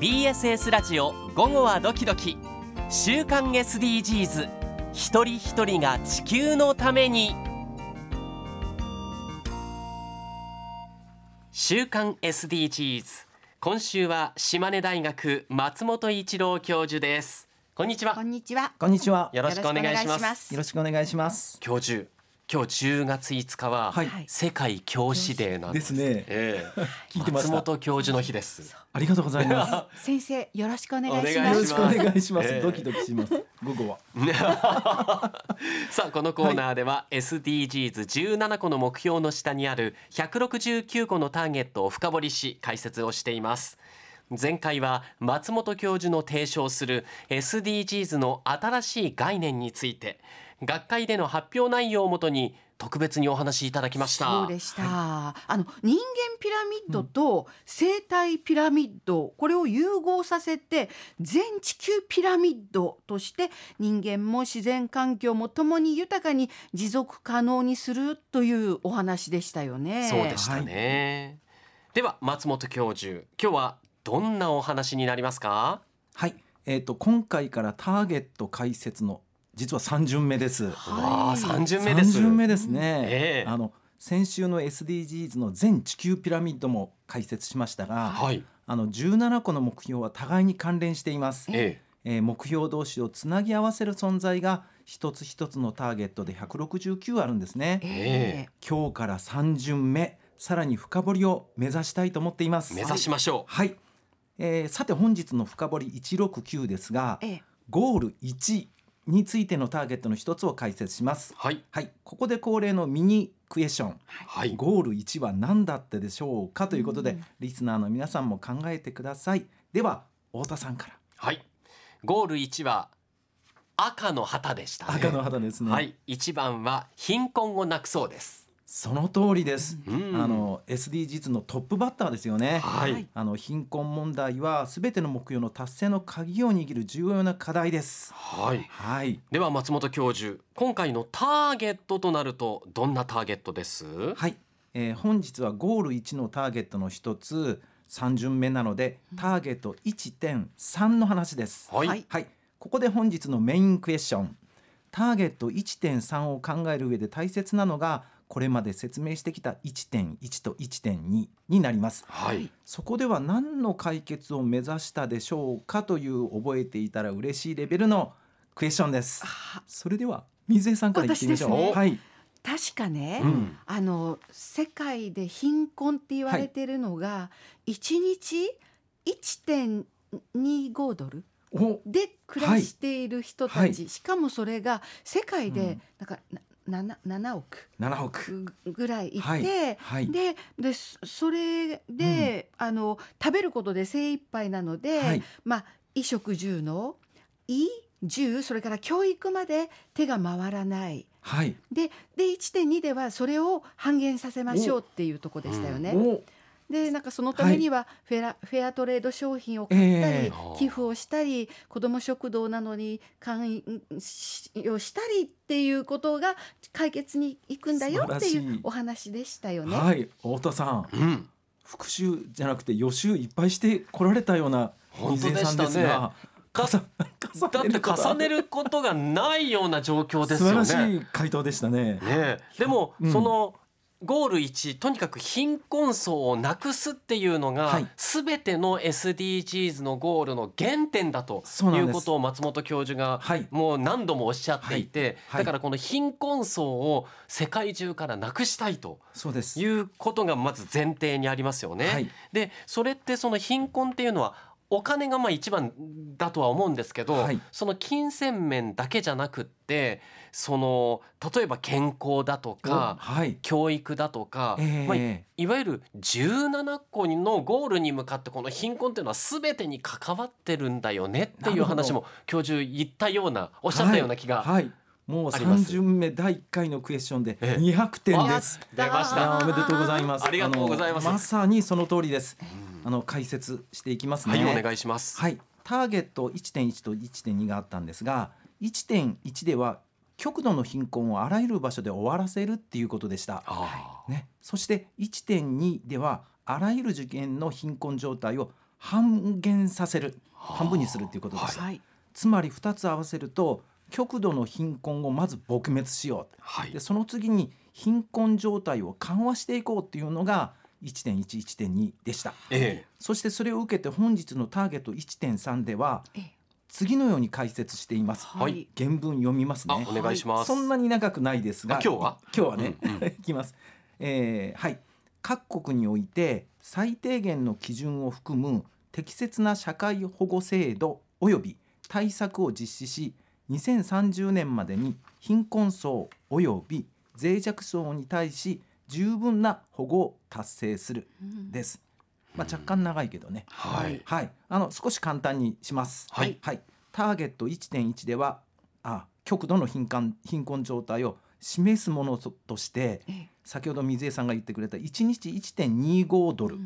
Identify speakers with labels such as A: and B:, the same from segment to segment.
A: BSS ラジオ午後はドキドキ。週刊 SDGs 一人一人が地球のために。週刊 SDGs 今週は島根大学松本一郎教授です。こんにちは。
B: こんにちは。
C: こんにちは。
A: よろしくお願いします。
B: よろし
C: くお願いします。
A: 教授今日10月5日は
C: はい
A: 世界教師デーなんで
C: ですすね。
A: ええ
C: 聞いてました
A: 松本教授の日です
C: ありがとうございます。
B: 先生よろしくお願いし
A: お願いし
B: ます。
C: よろしくお願いします。
A: ええ
C: ドキドキします。午後は。
A: さあこのコーナーでは SDGs17 個の目標の下にある169個のターゲットを深掘りし解説をしています前回は松本教授の提唱する SDGs の新しい概念について学会での発表内容をもとに特別にお話しいただきました
B: そうでした。あの人間ピラミッドと生態ピラミッド、これを融合させて全地球ピラミッドとして人間も自然環境もともに豊かに持続可能にするというお話でしたよね。
A: そうでしたね、では松本教授今日はどんなお話になりますか？
C: はい。えっ、と今回からターゲット解説の実は三巡目です。
A: わあ
B: はい
A: 3巡目です。
C: 三巡目ですね。
A: ええ。
C: あの先週の SDGs の全地球ピラミッドも解説しましたが、
A: はい。
C: あの17個の目標は互いに関連しています。
A: え
C: え。ー目標同士をつなぎ合わせる存在が一つ一つのターゲットで169あるんですね。
B: ええ。
C: 今日から3巡目さらに深掘りを目指したいと思っています。
A: え目指しましょう、
C: はい、えーさて本日の深掘り169ですが
B: ええ。
C: ゴール1についてのターゲットの一つを解説します。
A: はい。
C: はい。ここで恒例のミニクエスチョン。
A: はい。
C: ゴール1は何だったでしょうかということで、
B: うん。
C: リスナーの皆さんも考えてください。では太田さんから。
A: はい。ゴール1は赤の旗でした、ね。
C: 赤の旗ですね、
A: はい。1番は貧困をなくそうです。
C: その通りです、
A: うん
C: あの SDGs のトップバッターですよね
A: はい。
B: はい
C: あの貧困問題はすべての目標の達成の鍵を握る重要な課題です。
A: はい。
C: はい。
A: では松本教授、今回のターゲットとなるとどんなターゲットです？
C: はい。えー本日はゴール1のターゲットの一つ3巡目なのでターゲット1.3の話です。
A: はい。
B: はい
C: はい。ここで本日のメインクエスチョン。ターゲット1.3を考える上で大切なのがこれまで説明してきた1.1と1.2になります。
A: はい。
C: そこでは何の解決を目指したでしょうかという覚えていたら嬉しいレベルのクエスチョンです。
B: あ
C: それでは水江さんから言ってみましょう。
B: ね
C: はい。
B: 確かね、
A: うん。
B: あの世界で貧困って言われてるのが、一日1.25ドル
C: お、
B: で暮らしている人たち、
C: はい
B: しかもそれが世界
C: うん
B: でなんかなな7億
C: 7億。
B: ぐぐらいいて、
C: はいはい
B: ででそそれで、あの食べることで精一杯なので、
C: はい
B: まあ衣食住の衣住それから教育まで手が回らない。
C: はい。
B: でで1.2ではそれを半減させましょうっていうとこでしたよね。
C: お、
B: でなんかそのためにはフェラ、フェアトレード商品を買ったり、
C: え
A: え
B: 寄付をしたり子ども食堂などに関与をしたりっていうことが解決にいくんだよって
C: い
B: いうお話でしたよね。
C: はい。太田さん、
A: うん。
C: 復習じゃなくて予習いっぱいしてこられたような
A: 本当で
C: 水江さんですが、
A: だ
C: 重
A: だって重ね
C: る
A: ることがないような状況ですよね。
C: 素晴らしい回答でしたね。
A: ねえでも、
C: うん
A: そのゴール1とにかく貧困層をなくすっていうのが、
C: はい。
A: 全ての SDGs のゴールの原点だと
C: い
A: うことを松本教授が
C: はい。
A: もう何度もおっしゃっていて、
C: はい。はい。
A: だからこの貧困層を世界中からなくしたいと。いうことがまず前提にありますよね。
C: はい。
A: でそれってその貧困っていうのはお金がまあ一番だとは思うんですけど、
C: はい
A: その金銭面だけじゃなくってその例えば健康だとか
C: はい。
A: 教育だとか、
C: ええ
A: まあ、いいわゆる17個のゴールに向かってこの貧困っていうのは全てに関わってるんだよねっていう話も教授言ったようなおっしゃったような気が、
C: はい、はいもう三巡目第一回のクエスチョンで
A: ええ
C: 200点です。
A: 出ました。
C: ーおめでとうございます。
A: ありがとうございます
C: まさにその通りです。あの解説していきますね。
A: はいお願いします。
C: はい、ターゲット1.1と1.2があったんですが、1.1では極度の貧困をあらゆる場所で終わらせるっていうことでした。
A: あ
C: ね、そして1.2ではあらゆる受験の貧困状態を半減させる。半分にするっていうことでした、
B: はい。
C: つまり2つ合わせると極度の貧困をまず撲滅しよう。
A: はい。
C: でその次に貧困状態を緩和していこうっていうのが1.11.2でした。
A: え
C: そしてそれを受けて本日のターゲット1.3では
B: ええ。
C: 次のように解説しています。
A: はい。
C: 原文読みますね。
A: あお願いします。
C: そんなに長くないですが。
A: あ今日は？
C: 今日はね、
A: うんうん。
C: いきます、えーはい。各国において最低限の基準を含む適切な社会保護制度及び対策を実施し2030年までに貧困層及び脆弱層に対し十分な保護を達成する
B: うん。
C: です。まあ、若干長いけどね、
A: はい。
C: はい、あの少し簡単にします。
A: はい。
C: ターゲット1.1ではあ極度の貧困貧困状態を示すものととして
B: ええ。
C: 先ほど水江さんが言ってくれた1日1.25ドル、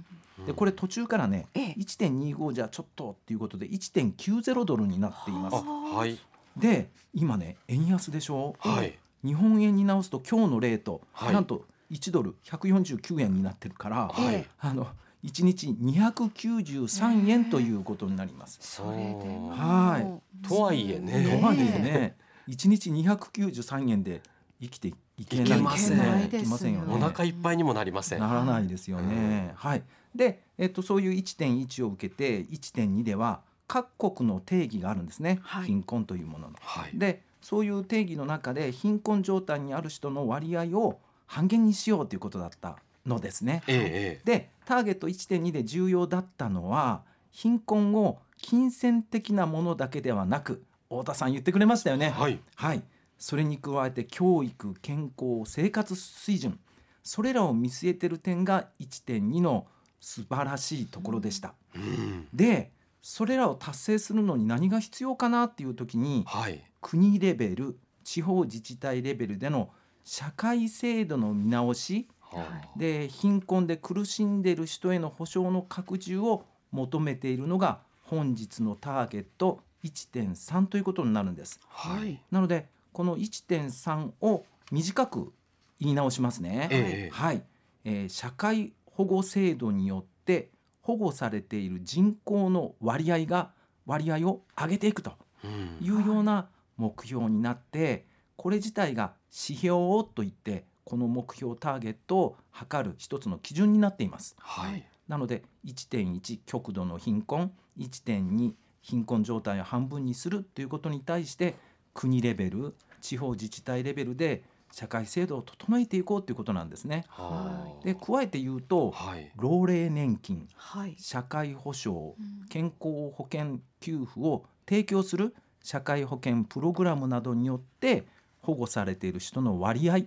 C: でこれ途中からね、
B: ええ。
C: 1.25じゃちょっとっていうことで1.90ドルになっています。
A: あ。はい。
C: で今ね円安でしょ、
A: はい。
C: 日本円に直すと今日のレート、
A: はい。
C: なんと1ドル149円になってるから、
A: はい
B: ええ
C: あの1日293円ということになります。
B: それでも
C: はい
A: とはいえね
C: とはいえね1日293円で生きていけない
A: ません
C: ねいけませんよね。
A: お腹いっぱいにもなりません
C: ならないですよね。はい。で、えっとそういう1.1を受けて1.2では各国の定義があるんですね。
B: はい
C: 貧困というものの。
A: はい
C: で、そういう定義の中で貧困状態にある人の割合を半減にしようということだったのですね。
A: えええ
C: で、ターゲット1.2で重要だったのは貧困を金銭的なものだけではなく、太田さん言ってくれましたよね。
A: えはい。
C: はい、それに加えて教育健康生活水準。それらを見据えてる点が1.2の素晴らしいところでした。
A: うん。
C: でそれらを達成するのに何が必要かなっていう時に
A: はい。
C: 国レベル地方自治体レベルでの社会制度の見直し。
A: は
C: で貧困で苦しんでいる人への保障の拡充を求めているのが本日のターゲット。1.3ということになるんです。
A: はい。
C: なのでこの1.3を短く言い直しますね。
A: ええ。
C: はい、えー社会保護制度によって保護されている人口の割合が割合を上げていくと
A: うん。
C: いうような目標になってこれ自体が指標といってこの目標ターゲットを測る一つの基準になっています。
A: はい。
C: なので1.1極度の貧困1.2貧困状態を半分にするということに対して国レベル地方自治体レベルで社会制度を整えていこうということなんですね。
A: は
C: で加えて言うと
A: はい。
C: 老齢年金
B: はい。
C: 社会保障
B: うん。
C: 健康保険給付を提供する社会保険プログラムなどによって保護されている人の割合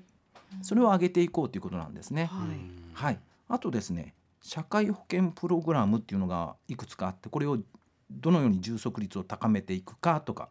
C: それを上げていこうということなんですね。
B: はい。
C: はい、あとですね社会保険プログラムっていうのがいくつかあってこれをどのように充足率を高めていくかとか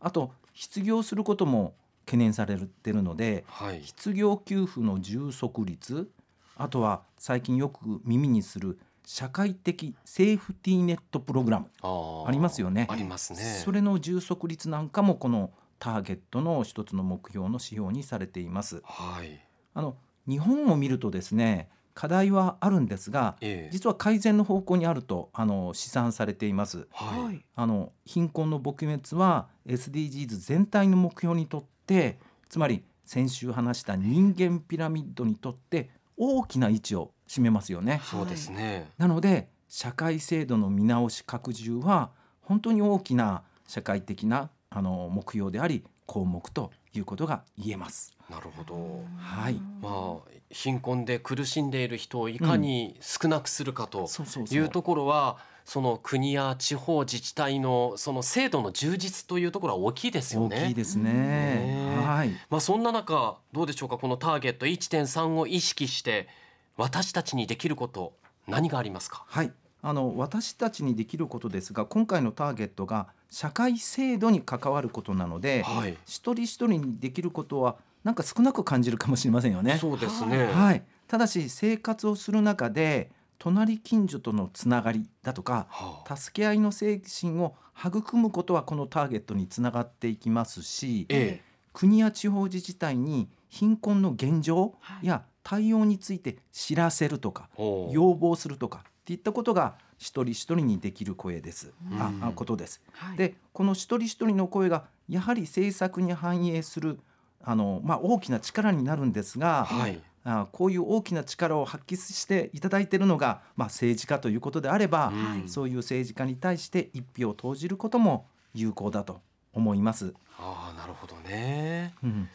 C: あと失業することも懸念されてるので
A: はい。
C: 失業給付の充足率あとは最近よく耳にする社会的セーフティーネットプログラム
A: あ
C: りますよね。
A: ありますね。
C: それの充足率なんかもこのターゲットの一つの目標の指標にされています。
A: はい
C: あの日本を見るとですね課題はあるんですが
A: ええ
C: 実は改善の方向にあるとあの試算されています。
A: は
B: はいい
C: あの貧困の撲滅は SDGs 全体の目標にとってつまり先週話した人間ピラミッドにとって大きな位置を占めますよね。
A: そうですね
C: なので社会制度の見直し拡充は本当に大きな社会的なあの目標であり項目ということが言えます。
A: なるほど
C: はい
A: まあ貧困で苦しんでいる人をいかに少なくするかというところはその国や地方自治体のその制度の充実というところは大きいですよ
C: 大
A: ね。
C: きいですね。
A: ね
C: はい。
A: まあそんな中どうでしょうか？このターゲット1.3を意識して私たちにできること何がありますか？
C: はい。あの私たちにできることですが今回のターゲットが社会制度に関わることなので、
A: はい。
C: 一人一人にできることはなんか少なく感じるかもしれませんよね。
A: そうですね。
C: はい。ただし生活をする中で隣近所とのつながりだとか
A: はあ
C: 助け合いの精神を育むことはこのターゲットにつながっていきますし
A: ええ
C: 国や地方自治体に貧困の現状
B: はい
C: や対応について知らせるとか
A: おう
C: 要望するとかっていったことが一人一人にできる声です、ああことです。
B: はい。
C: でこの一人一人の声がやはり政策に反映するあの、まあ、大きな力になるんですが、
A: はい。
C: あこういう大きな力を発揮していただいているのが、まあ、政治家ということであれば、
A: はい。
C: そういう政治家に対して一票を投じることも有効だと思います。
A: ああなるほどね。
C: うん。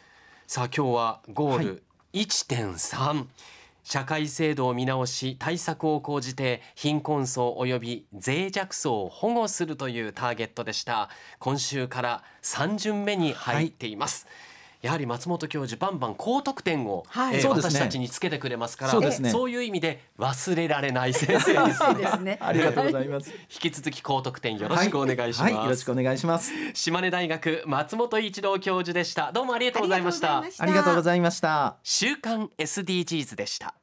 A: さあ今日はゴー
C: は
A: ル1.3、社会制度を見直し対策を講じて貧困層及び脆弱層を保護するというターゲットでした。今週から3巡目に入っています、やはり松本教授バンバン高得点を、
B: はい。
A: えー私たちにつけてくれますから
C: そうですね。
A: そういう意味で忘れられない先生です。
B: ですね。
C: ありがとうございます。
A: 引き続き高得点よろしくお願いします、
C: はい、はい。よろしくお願いします。
A: 島根大学松本一郎教授でした。どうもありがとうございました。
C: ありがとうございました。
A: 週刊 SDGs でした